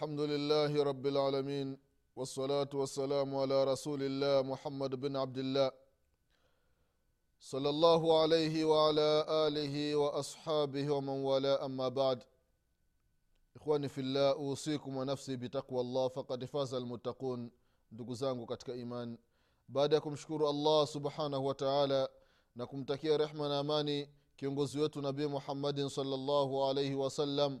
الحمد لله رب العالمين والصلاة والسلام على رسول الله محمد بن عبد الله صلى الله عليه وعلى آله وأصحابه ومن والاه أما بعد إخواني في الله أوصيكم ونفسي بتقوى الله فقد فاز المتقون ndugu zangu katika iman baada ya kumshukuru allah subhanahu wa taala na kumtakia rehma na amani kiongozi wetu nabii muhammadin salllahu alaihi wasallam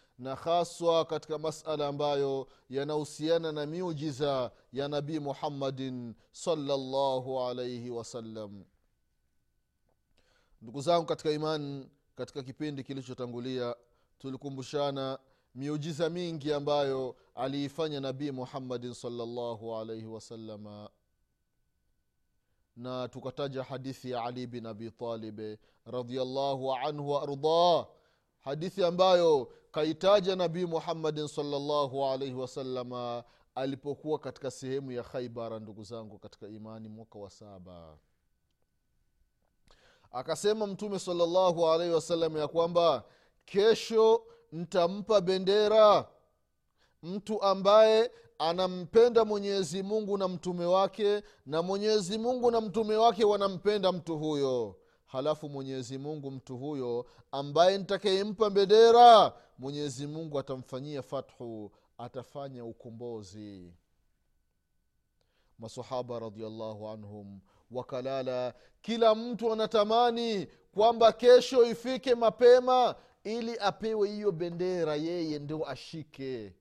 na haswa katika masala ambayo yanahusiana na miujiza ya nabii muhammadin salllahu alaihi wasallam. Ndugu zangu katika iman katika kipindi kilichotangulia tulikumbushana miujiza mingi ambayo aliifanya nabii muhammadin salllahu alaihi wasalama na tukataja hadithi ya ali bin abi talibe radiallahu anhu waardah hadithi ambayo kaitaja nabii muhammadin salllahu alaihi wasalama alipokuwa katika sehemu ya khaibara ndugu zangu katika imani mwaka wa saba. Akasema mtume salllahu alaihi wasallam ya kwamba kesho ntampa bendera mtu ambaye anampenda mwenyezi mungu na mtume wake na mwenyezi mungu na mtume wake wanampenda mtu huyo halafu mwenyezi mungu mtu huyo ambaye ntakayempa bendera mwenyezi mungu atamfanyia fathu atafanya ukombozi. Masahaba radiallahu anhum wakalala kila mtu anatamani kwamba kesho ifike mapema ili apewe hiyo bendera yeye ndio ashike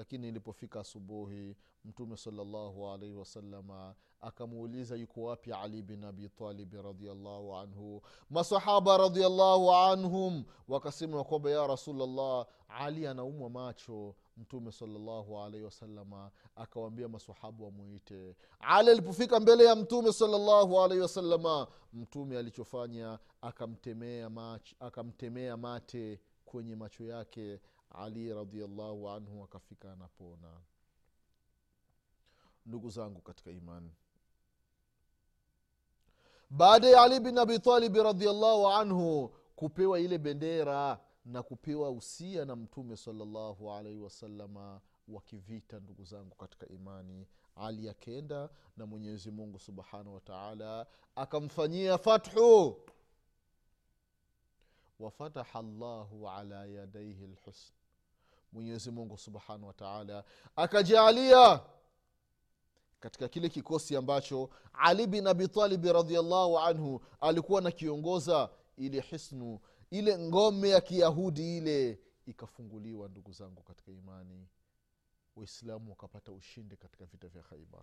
lakini ilipofika asubuhi mtume salllahu alaihi wasalama akamuuliza yuko wapi ali bin abi talibi radiallahu anhu. Masahaba radiallahu anhum wakasema kwamba ya rasulllah ali anaumwa macho. Mtume salllahu alaihi wasalama akawambia masahaba wamuite. Ali alipofika mbele ya mtume salllahu alaihi wasalama mtume alichofanya akamtemea, mach, akamtemea mate kwenye macho yake ali radiallahu anhu akafika anapona ndugu zangu katika imani baada ya ali bin abitalibi radiallahu anhu kupewa ile bendera na kupewa usia na mtume salallahu alaihi wasalama wa kivita ndugu zangu katika imani ali akenda na mwenyezi mungu subhanahu wataala akamfanyia fathu. Wafataha llahu ala yadaihi lhusn mwenyezi mungu subhanahu wataala akajaalia katika kile kikosi ambacho ali bin abitalibi radiallahu anhu alikuwa nakiongoza ile hisnu ile ngome ya kiyahudi ile ikafunguliwa ndugu zangu katika imani. Waislamu wakapata ushindi katika vita vya khaibar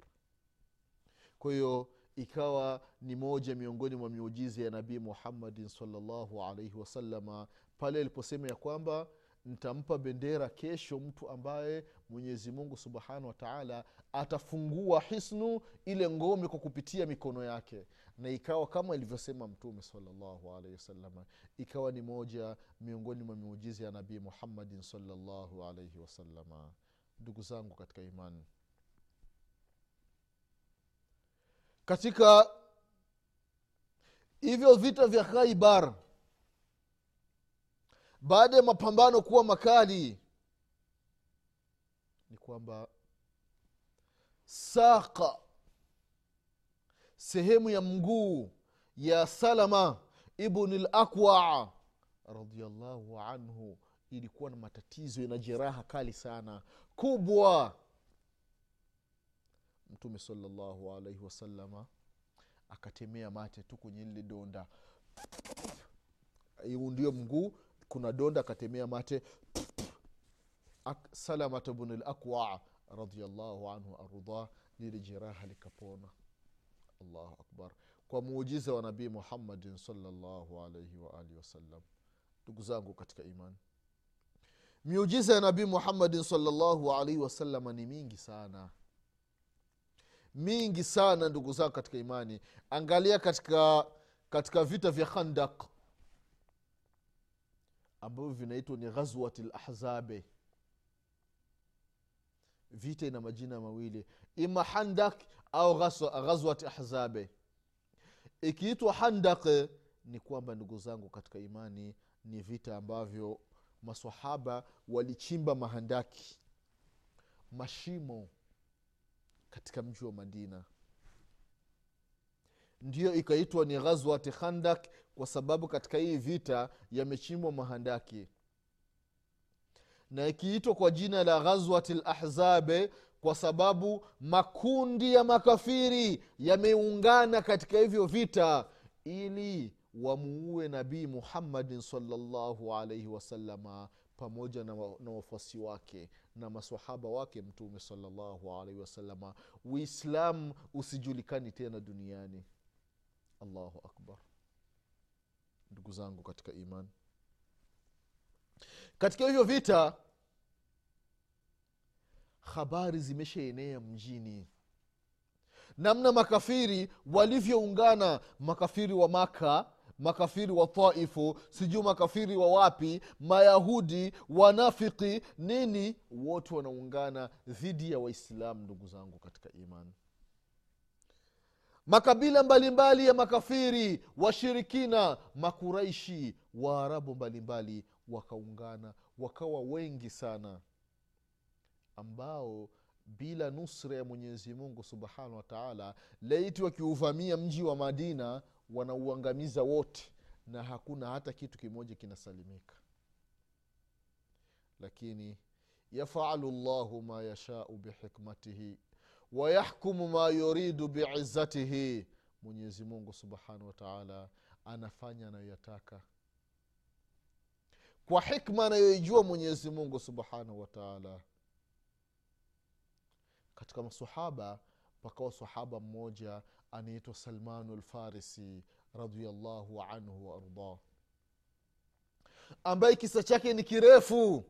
kwa hiyo ikawa ni moja miongoni mwa miujizi ya nabii muhammadin salllahu alaihi wasalama pale aliposema ya kwamba ntampa bendera kesho mtu ambaye mwenyezi mungu subhanahu wataala atafungua hisnu ile ngome kwa kupitia mikono yake. Na ikawa kama ilivyosema mtume salllahu wasalama ikawa ni moja miongoni mwa miujizi ya nabii muhammadin salllahu alaihi wasalama ndugu zangu katika imani katika hivyo vita vya khaibar baada ya mapambano kuwa makali ni kwamba saqa sehemu ya mguu ya salama ibni lakwa radiallahu anhu ilikuwa na matatizo na jeraha kali sana kubwa. Mtume salllahu alaihi wasalama akatemea mate tu kwenye lile donda. Huu ndio mguu kuna donda akatemea mate salamata bnu lakwa radiallahu anhu arudha lile jeraha likapona. Allahu akbar. Kwa muujiza wa nabii muhammadin salllahu alaihi waalihi wasallam. Ndugu zangu katika imani miujiza ya nabii muhammadin salllahu alaihi wasalama ni mingi sana. Mingi sana ndugu zangu katika imani. Angalia katika katika vita vya khandak ambavyo vinaitwa ni ghazwat lahzabe vita ina majina mawili ima handak au ghazwa- ghazwat ahzabe. Ikiitwa handak ni kwamba ndugu zangu katika imani ni vita ambavyo masahaba walichimba mahandaki mashimo katika mji wa madina. Ndiyo ikaitwa ni ghazwati khandak kwa sababu katika hii vita yamechimbwa mahandaki. Na ikiitwa kwa jina la ghazwati lahzabe kwa sababu makundi ya makafiri yameungana katika hivyo vita ili wamuue nabii muhammadin salllahu alaihi wasalama pamoja na, wafuasi wake na masahaba wake mtume salllahu alaihi wasalama uislamu usijulikani tena duniani. Allahu akbar ndugu zangu katika imani. Katika hivyo vita habari zimeshaenea mjini. Namna makafiri walivyoungana makafiri wa maka makafiri wa taifu sijuu makafiri wa wapi mayahudi wanafiki nini wote wanaungana dhidi ya waislamu ndugu zangu katika imani makabila mbalimbali ya makafiri washirikina makuraishi waarabu mbalimbali wakaungana wakawa wengi sana ambao bila nusra ya mwenyezi mungu subhanahu wa taala laiti wakiuvamia mji wa madina wanauangamiza wote na hakuna hata kitu kimoja kinasalimika. Lakini yafalu llahu ma yashau bihikmatihi wayahkumu ma yuridu biizzatihi. Mwenyezi mungu subhanahu wataala anafanya anayoyataka. Kwa hikma anayoijua mwenyezi mungu subhanahu wataala katika masahaba pakawa sahaba mmoja anaitwa salmanu lfarisi radiallahu anhu waardah ambaye kisa chake ni kirefu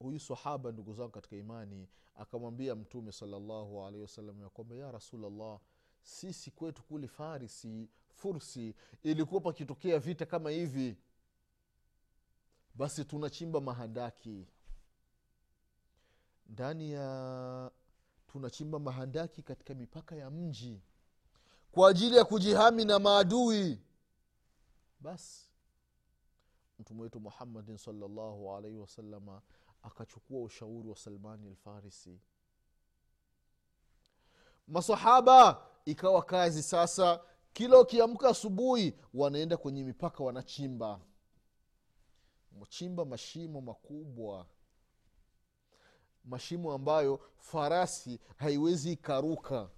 huyu sahaba ndugu zangu katika imani akamwambia mtume salllahu alaihi wasallam ya kwamba ya rasulllah sisi kwetu kule farisi fursi ilikuwa pakitokea vita kama hivi. Basi tunachimba mahandaki. Ndani ya tunachimba mahandaki katika mipaka ya mji kwa ajili ya kujihami na maadui. Basi mtume wetu muhammadin salllahu alaihi wasalama akachukua ushauri wa salmani alfarisi. Masahaba ikawa kazi sasa kila ukiamka asubuhi wanaenda kwenye mipaka wanachimba. Chimba mashimo makubwa. Mashimo ambayo farasi haiwezi ikaruka.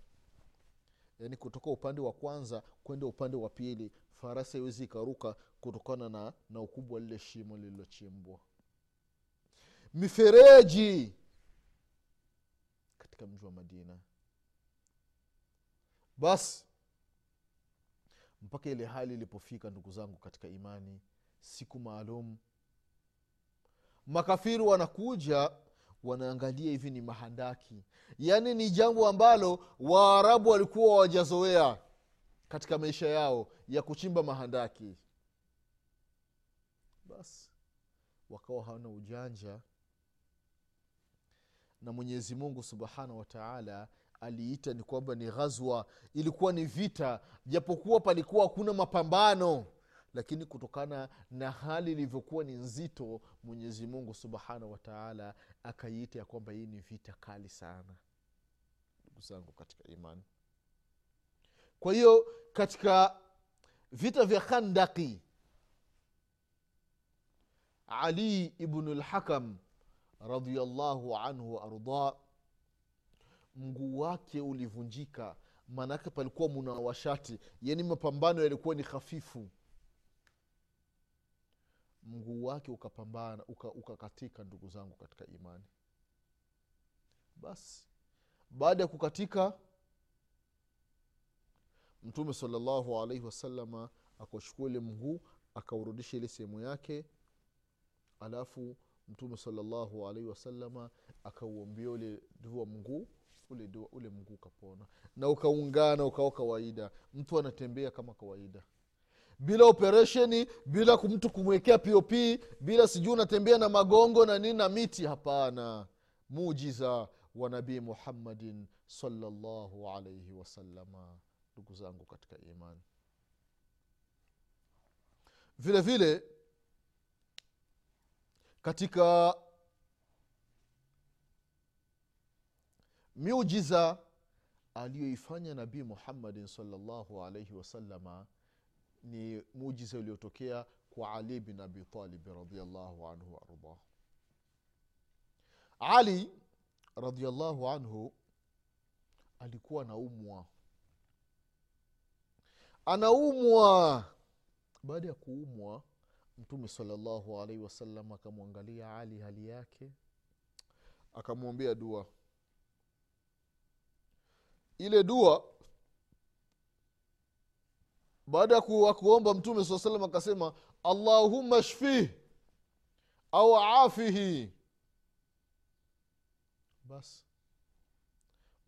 Yaani kutoka upande wa kwanza kwenda upande wa pili farasi haiwezi ikaruka kutokana na, na ukubwa lile shimo lililochimbwa mifereji katika mji wa madina. Basi mpaka ile hali ilipofika ndugu zangu katika imani siku maalum makafiri wanakuja wanaangalia hivi ni mahandaki. Yaani ni jambo ambalo waarabu walikuwa wajazoea katika maisha yao ya kuchimba mahandaki. Basi wakawa hawana ujanja na mwenyezi mungu subhanahu wataala aliita ni kwamba ni ghazwa ilikuwa ni vita. Japokuwa palikuwa hakuna mapambano lakini kutokana na hali ilivyokuwa ni nzito mwenyezi mungu subhanahu wataala akaiita ya kwamba hii ni vita kali sana. Ndugu zangu katika imani. Kwa hiyo katika vita vya khandaki ali ibnu lhakam radiallahu anhu waardah mguu wake ulivunjika maanaake palikuwa muna washati yani mapambano yalikuwa ni hafifu. Mguu wake ukapambana ukakatika uka ndugu zangu katika imani. Basi baada ya kukatika mtume salallahu alaihi wasalama akauchukua ile mguu akaurudisha ile sehemu yake alafu mtume salallahu alaihi wasalama akauombia ule dua mguu ule dua ule mguu ukapona. Na ukaungana ukawa kawaida. Mtu anatembea kama kawaida. Bila operesheni bila mtu kumwekea pop bila sijui unatembea na magongo na nini na miti hapana. Mujiza wa nabii muhammadin salllahu alaihi wasalama ndugu zangu katika imani. Vile vile katika miujiza aliyoifanya nabii muhammadin salllahu alaihi wasalama ni mujiza uliotokea kwa ali bin abitalibi radiallahu anhu waardah ali radiallahu anhu alikuwa anaumwa. Anaumwa. Baada ya kuumwa mtume salallahu alaihi wasallam akamwangalia ali hali yake akamwombea dua. Ile dua baada ya kuomba mtume saa salam akasema allahumma shfih au afihi. Basi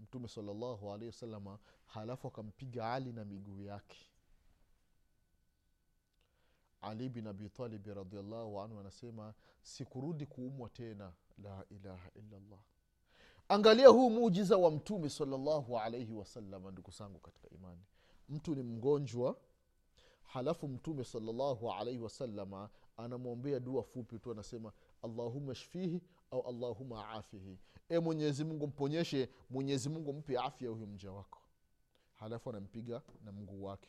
mtume salallahu alaihi wasalama halafu akampiga ali na miguu yake ali bin abitalibi radiallahu anhu anasema sikurudi kuumwa tena la ilaha illallah. Angalia huu muujiza wa mtume salllahu alaihi wasalama ndugu zangu katika imani. Mtu ni mgonjwa halafu mtume salllahu alaihi wasalama anamwombea dua fupi tu anasema allahuma shfihi au allahuma afihi. E mwenyezi mungu mponyeshe mwenyezi mungu mpe afya huyu mja wako. Halafu anampiga na mguu wake.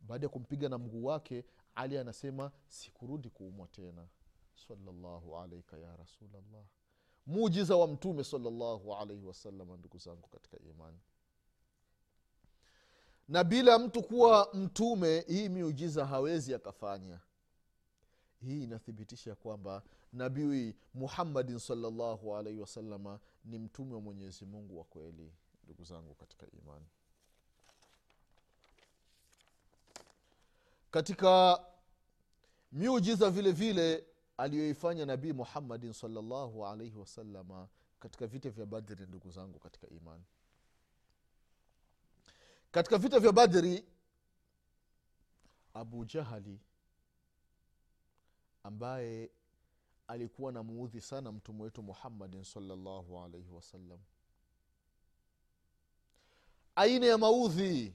Baada ya kumpiga na mguu wake ali anasema sikurudi kuumwa tena. Salallahu alaika ya rasulllah mujiza wa mtume salallahu alaihi wasalama ndugu zangu katika imani. Na bila mtu kuwa mtume hii miujiza hawezi akafanya. Hii inathibitisha kwamba nabii muhammadin salallahu alaihi wasalama ni mtume wa mwenyezi mungu wa kweli ndugu zangu katika imani katika miujiza vile vile aliyoifanya nabii muhammadin salllahu alaihi wasalama katika vita vya badri ndugu zangu katika imani katika vita vya badri abu jahali ambaye alikuwa na muudhi sana mtume wetu muhammadin salllahu alaihi wasallam aina ya maudhi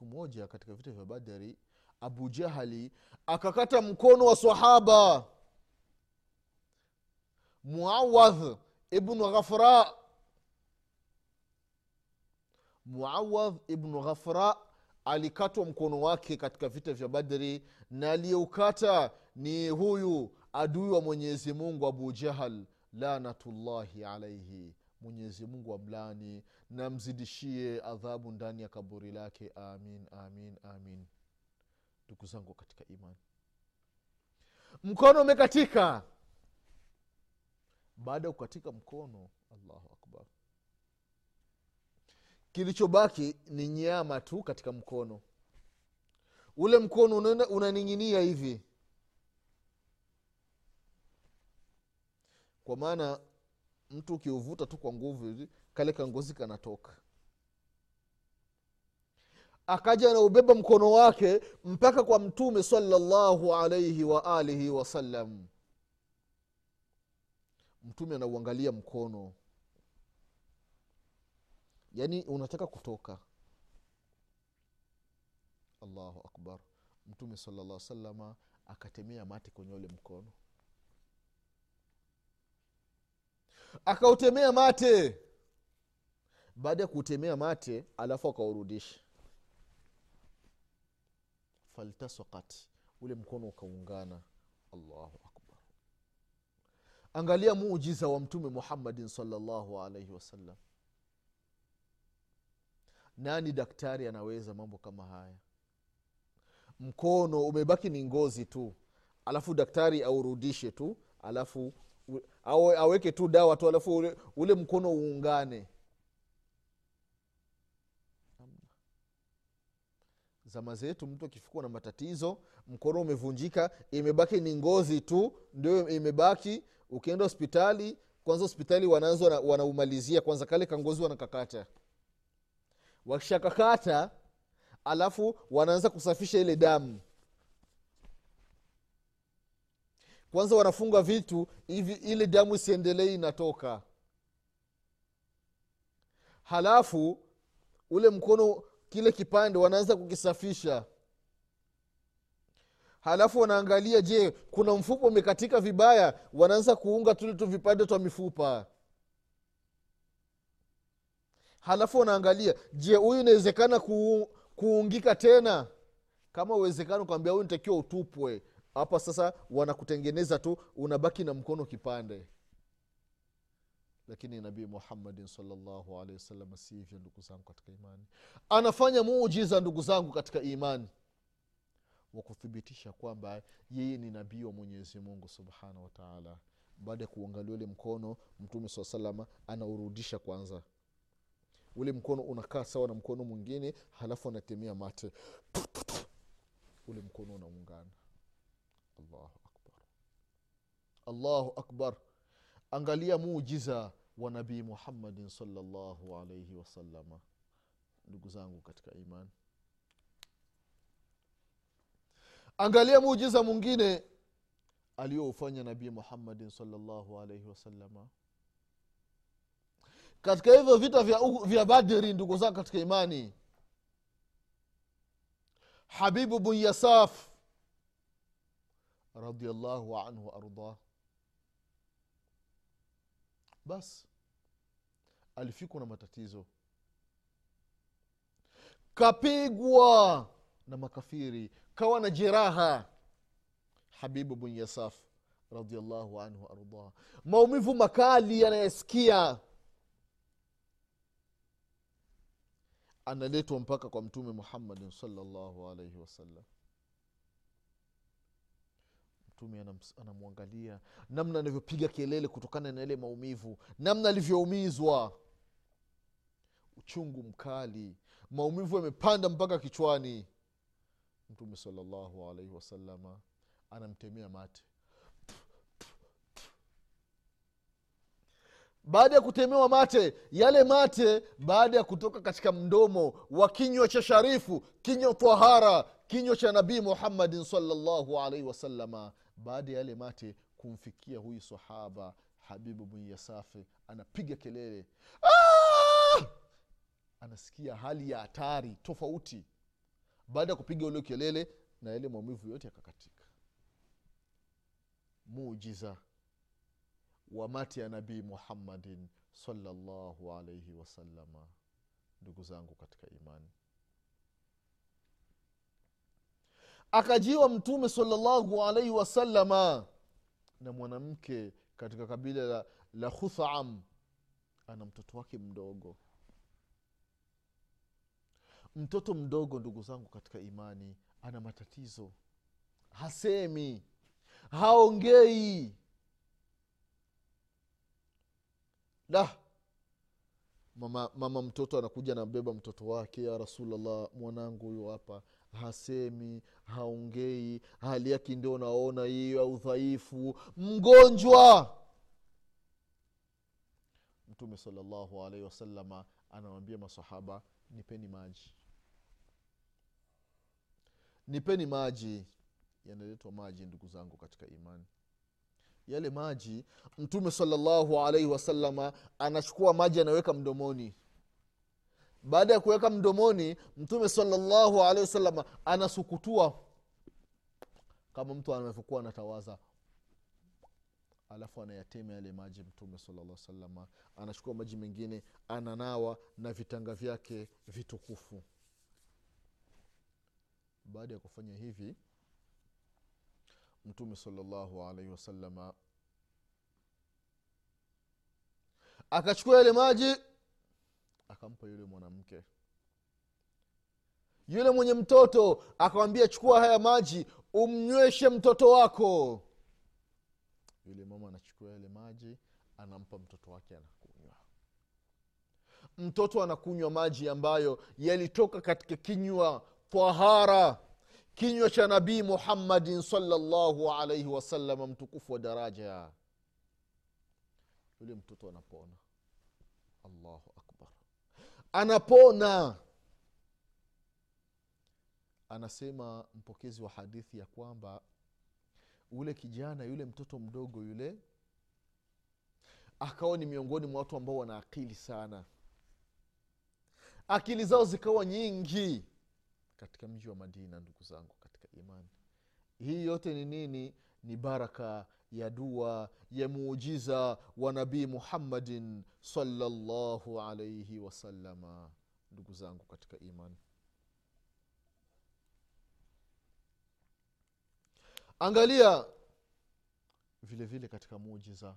siku moja katika vita vya badari abu jahali akakata mkono wa sahaba. Muawadh ibnu ghafra. Muawadh ibnu ghafra alikatwa mkono wake katika vita vya badri na aliyeukata ni huyu adui wa mwenyezi mungu abu jahal lanatullahi alaihi mwenyezi mungu amlani na mzidishie adhabu ndani ya kaburi lake. Amin amin amin. Ndugu zangu katika imani mkono umekatika. Baada ya kukatika mkono allahu akbar. Kilichobaki ni nyama tu katika mkono. Ule mkono unaning'inia hivi. Kwa maana mtu ukiuvuta tu kwa nguvu kale kangozi kanatoka. Akaja anaubeba mkono wake mpaka kwa mtume salallahu alaihi waalihi wasallam mtume anauangalia mkono. Yaani unataka kutoka. Allahu akbar. Mtume salalla salama akatemea mate kwenye ule mkono akautemea mate. Baada ya kuutemea mate alafu akaurudisha. Faltasakat ule mkono ukaungana. Allahu akbar. Angalia muujiza wa mtume muhammadin salllahu alaihi wasallam nani daktari anaweza mambo kama haya? Mkono umebaki ni ngozi tu. Alafu daktari aurudishe tu alafu awe, aweke tu dawa tu alafu ule, ule mkono uungane. Zama zetu mtu akifukua na matatizo mkono umevunjika imebaki ni ngozi tu ndio imebaki. Ukienda hospitali kwanza hospitali wanaanza wana- wanaumalizia kwanza kale kangozi wanakakata. Wakishakakata alafu wanaanza kusafisha ile damu kwanza wanafunga vitu hivi ile damu isiendelei inatoka. Halafu ule mkono kile kipande wanaanza kukisafisha. Halafu wanaangalia je kuna mfupa umekatika vibaya? Wanaanza kuunga tule tu vipande twa mifupa. Halafu wanaangalia je huyu inawezekana kuu, kuungika tena? Kama uwezekano kwambia huyu nitakiwa utupwe hapa sasa wanakutengeneza tu unabaki na mkono kipande. Lakini nabii muhammadin salllahu alehi wasallam si ndugu zangu katika imani. Anafanya muujiza ndugu zangu katika imani wa kuthibitisha kwamba yeye ni nabii wa mwenyezi mungu subhanahu wataala baada ya kuangalia ule mkono mtume saa salama anaurudisha kwanza. Ule mkono unakaa sawa na mkono mwingine halafu anatemea mate. Ule mkono unaungana allahu akbar. Allahu akbar. Angalia muujiza wa nabii muhammadin salllahu alaihi wasalama ndugu zangu katika imani angalia muujiza mwingine aliyoufanya nabii muhammadin salllahu alaihi wasalama katika hivyo vita vya, vya badri ndugu zangu katika imani habibu bun yasaf radiallahu anhu waardah basi alifikwa na matatizo. Kapigwa na makafiri kawa na jeraha. Habibu bun yasaf radiallahu anhu waardah maumivu makali yanayesikia analetwa mpaka kwa mtume muhammadin salllahu alaihi wasallam mtume anamwangalia namna anavyopiga kelele kutokana na ile maumivu namna alivyoumizwa. Uchungu mkali maumivu yamepanda mpaka kichwani. Mtume salallahu alaihi wasalama anamtemea mate. Baada ya kutemewa mate yale mate baada ya kutoka katika mdomo wa kinywa cha sharifu kinywa tahara kinywa cha nabii muhammadin salllahu alaihi wasalama baada ya yale mate kumfikia huyu sahaba habibu bn yasafi anapiga kelele. Aaah! anasikia hali ya hatari tofauti. Baada ya kupiga ule kelele na yale maumivu yote yakakatika. Mujiza wa mati ya nabii muhammadin salllahu alaihi wasalama ndugu zangu katika imani akajiwa mtume salllahu alaihi wasalama na mwanamke katika kabila la, la khutham. Ana mtoto wake mdogo. Mtoto mdogo ndugu zangu katika imani ana matatizo. Hasemi. Haongei. Da. Mama, mama mtoto anakuja anambeba mtoto wake ya rasulllah mwanangu huyo hapa hasemi haongei hali yake ndio naona hiyo ya udhaifu. Mgonjwa! Mtume salllahu alaihi wasalama anawambia masahaba nipeni maji. Nipeni maji. Yanaletwa maji ndugu zangu katika imani. Yale maji mtume salllahu alaihi wasalama anachukua maji anaweka mdomoni baada ya kuweka mdomoni mtume salllahu alehi wasalama anasukutua kama mtu anavyokuwa anatawaza. Alafu anayatema yale maji mtume salalla salama anachukua maji mengine ananawa na vitanga vyake vitukufu. Baada ya kufanya hivi mtume salllahu alaihi wasalama akachukua yale maji akampa yule mwanamke. Yule mwenye mtoto akamwambia chukua haya maji umnyweshe mtoto wako. Yule mama anachukua yale maji anampa mtoto wake anakunywa. Mtoto anakunywa maji ambayo yalitoka katika kinywa tahara kinywa cha nabii muhammadin salllahu alaihi wasalama mtukufu wa daraja. Yule mtoto anapona. Allahu anapona. Anasema mpokezi wa hadithi ya kwamba ule kijana yule mtoto mdogo yule akawa ni miongoni mwa watu ambao wana akili sana. Akili zao zikawa nyingi katika mji wa madina ndugu zangu katika imani. Hii yote ni nini? Ni baraka ya dua ya muujiza wa nabii muhammadin salllahu alaihi wasalama ndugu zangu katika imani. Angalia vile vile katika muujiza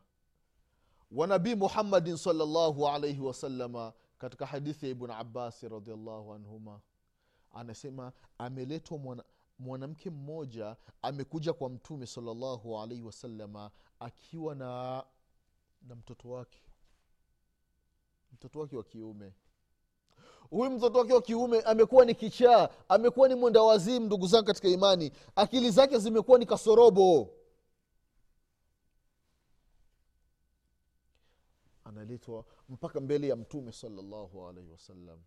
wa nabii muhammadin salllahu alaihi wasalama katika hadithi ya ibn abasi radiallahu anhuma. Anasema ameletwa mwana, mwanamke mmoja amekuja kwa mtume salllahu alaihi wasalama akiwa na na mtoto wake. Mtoto wake wa kiume. Huyu mtoto wake wa kiume amekuwa ni kichaa amekuwa ni mwenda wazimu ndugu zangu katika imani. Akili zake zimekuwa ni kasorobo. Analetwa mpaka mbele ya mtume salallahu alaihi wasallam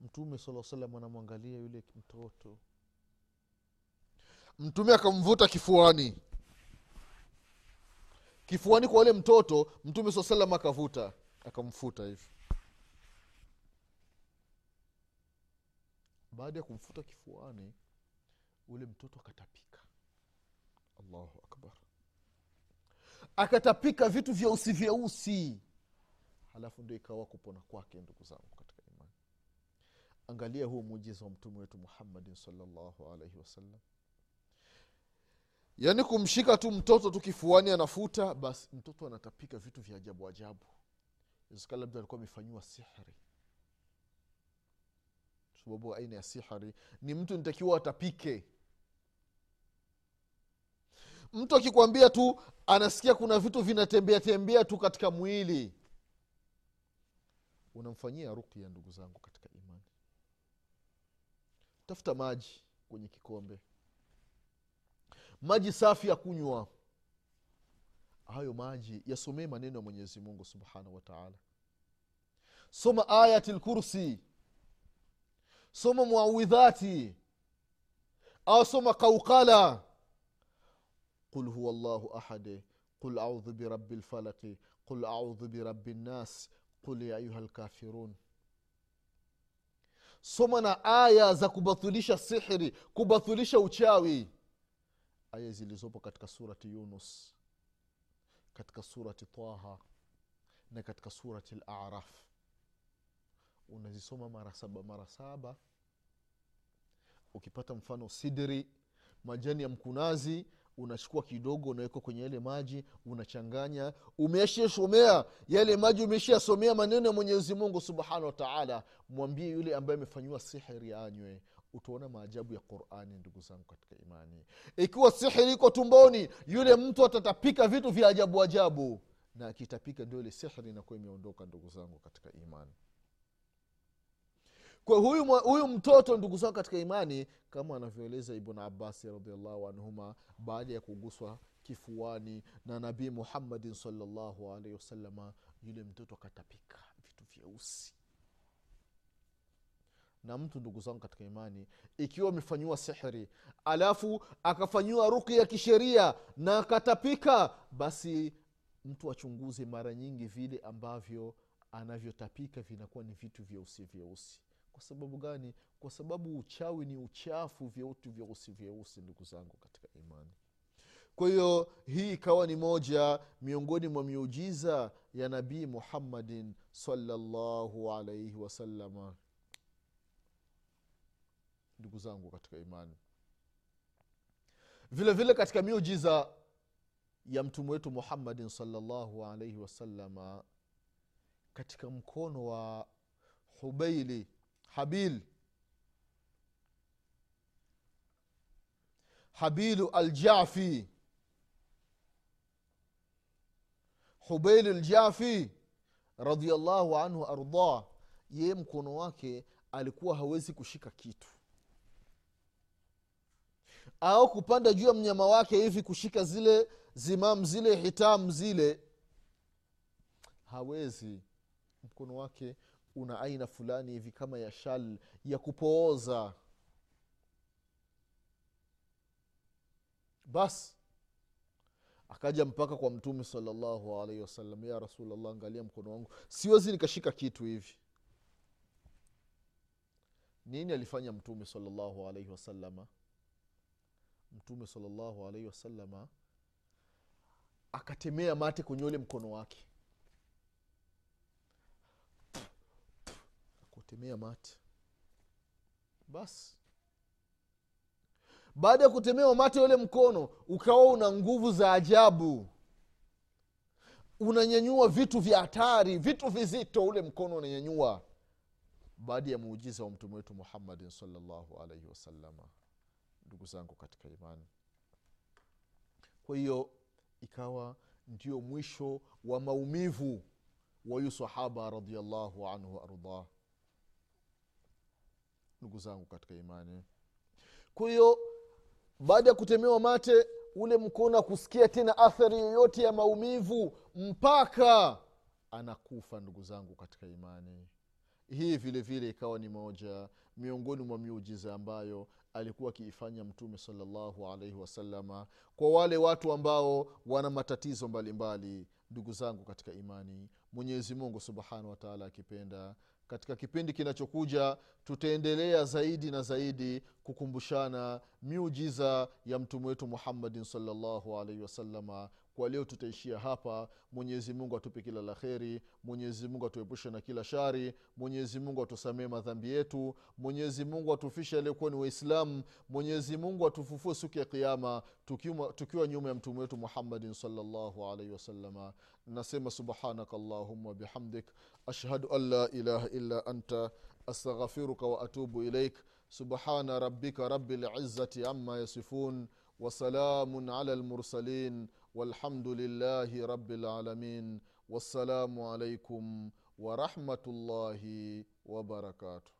mtume sala salam anamwangalia yule mtoto. Mtume akamvuta kifuani. Kifuani kwa ule mtoto mtume saa salam akavuta akamfuta hivi. Baada ya kumfuta kifuani ule mtoto akatapika. Allahu akbar. Akatapika vitu vyeusi vyeusi. Halafu ndio ikawa kupona kwake ndugu zangu angalia huu muujiza wa mtume wetu muhammadin salllahu alaihi wasallam yaani kumshika tu mtoto tu kifuani anafuta basi mtoto anatapika vitu vya ajabu ajabu. Iskana labda alikuwa amefanyiwa sihri sababu aina ya sihri ni mtu nitakiwa atapike. Mtu akikwambia tu anasikia kuna vitu vinatembea tembea tu katika mwili. Unamfanyia rukya ndugu zangu katika tafuta maji kwenye kikombe. Maji safi ya kunywa. Hayo maji yasomee maneno ya mwenyezi mungu subhanahu wa taala. Soma ayati lkursi soma muawidhati. Au soma kaukala. Qul huwa llahu ahade qul audhu birabi lfalaqi qul audhu birabi nnas qul ya ayuha lkafirun soma na aya za kubathilisha sihri kubathilisha uchawi. Aya zilizopo katika surati yunus katika surati taha na katika surati laraf unazisoma mara saba mara saba. Ukipata mfano sidri majani ya mkunazi unachukua kidogo unaweka kwenye yale maji unachanganya. Umeshashomea yale maji umeshasomea maneno ya mwenyezi mungu subhanahu wataala mwambie yule ambaye amefanyiwa sihiri anywe. Utaona maajabu ya qurani ndugu zangu katika imani. Ikiwa sihiri iko tumboni yule mtu atatapika vitu vya ajabu ajabu. Na akitapika ndio ile sihiri inakuwa imeondoka ndugu zangu katika imani kwa huyu, huyu mtoto ndugu zangu katika imani kama anavyoeleza ibn abasi radiallahu anhuma baada ya kuguswa kifuani na nabii muhammadin salllahu alaihi wasalama yule mtoto akatapika vitu vyeusi. Na mtu ndugu zangu katika imani ikiwa amefanyiwa sihri alafu akafanyiwa ruki ya kisheria na akatapika basi mtu achunguze mara nyingi vile ambavyo anavyotapika vinakuwa ni vitu vyeusi vyeusi kwa sababu gani? Kwa sababu uchawi ni uchafu vyeutu vyeusi vyeusi ndugu zangu katika imani. Kwa hiyo hii ikawa ni moja miongoni mwa miujiza ya nabii muhammadin salllahu alaihi wasalama ndugu zangu katika imani. Vile vile katika miujiza ya mtume wetu muhammadin salllahu alaihi wasalama katika mkono wa hubeili habil. Habilu aljafi. Hubeilu ljafi radiallahu anhu ardah yeye mkono wake alikuwa hawezi kushika kitu. Au kupanda juu ya mnyama wake hivi kushika zile zimam zile hitam zile hawezi. Mkono wake una aina fulani hivi kama ya shal ya kupooza. Basi akaja mpaka kwa mtume salallahu alaihi wasallam ya rasulllah angalia mkono wangu. Siwezi nikashika kitu hivi. Nini alifanya mtume salallahu alaihi wasalama mtume salallahu alaihi wasalama akatemea mate kwenye ule mkono wake akutemea mate basi. Baada ya kutemewa mate ule mkono ukawa una nguvu za ajabu. Unanyanyua vitu vya hatari vitu vizito ule mkono unanyanyua. Baada ya muujiza wa mtume wetu muhammadin salllahu alaihi wasalama ndugu zangu katika imani. Kwa hiyo ikawa ndio mwisho wa maumivu wa huyu sahaba radiallahu anhu waardah ndugu zangu katika imani. Kwa hiyo baada ya kutemewa mate ule mkono akusikia tena athari yoyote ya maumivu mpaka anakufa ndugu zangu katika imani. Hii vile vile ikawa ni moja miongoni mwa miujiza ambayo alikuwa akiifanya mtume salallahu alaihi wasalama kwa wale watu ambao wana matatizo mbalimbali ndugu zangu katika imani. Mwenyezi mungu subhanahu wataala akipenda katika kipindi kinachokuja tutaendelea zaidi na zaidi kukumbushana miujiza ya mtume wetu muhammadin salllahu alaihi wasalama kwa leo tutaishia hapa mwenyezi mungu atupe kila la kheri mwenyezi mungu atuepushe na kila shari mwenyezi mungu atusamee madhambi yetu mwenyezi mungu atufishe aliyekuwa ni waislamu mwenyezi mungu atufufue siku ya kiama tukiwa, tukiwa nyuma ya mtume wetu muhammadin salllahu alaihi wasalama nasema subhanaka allahumma bihamdik ashhadu an la ilaha illa anta astaghfiruka wa atubu ilaik subhana rabbika rabi lizati ama yasifun وسلام على المرسلين والحمد لله رب العالمين والسلام عليكم ورحمة الله وبركاته.